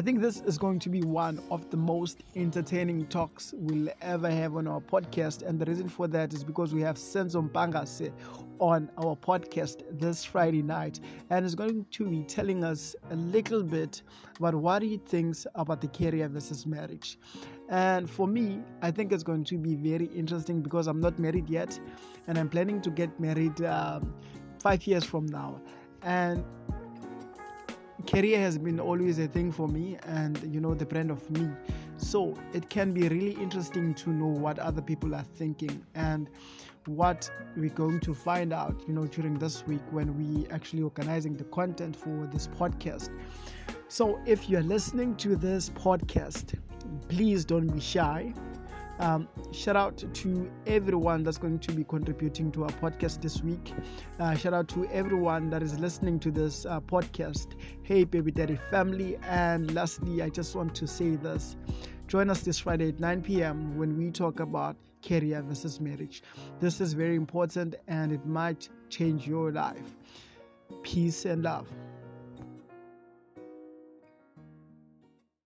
I think this is going to be one of the most entertaining talks we'll ever have on our podcast. And the reason for that is because we have Senzo Mpangase on our podcast this Friday night. And he's going to be telling us a little bit about what he thinks about the career versus marriage. And for me, I think it's going to be very interesting because I'm not married yet and I'm planning to get married um, five years from now. And career has been always a thing for me and you know the brand of me. So it can be really interesting to know what other people are thinking and what we're going to find out you know during this week when we actually organizing the content for this podcast. So if you're listening to this podcast please don't be shy um, shout out to everyone that's going to be contributing to our podcast this week. Uh, shout out to everyone that is listening to this uh, podcast. Hey, Baby Daddy family. And lastly, I just want to say this join us this Friday at 9 p.m. when we talk about career versus marriage. This is very important and it might change your life. Peace and love.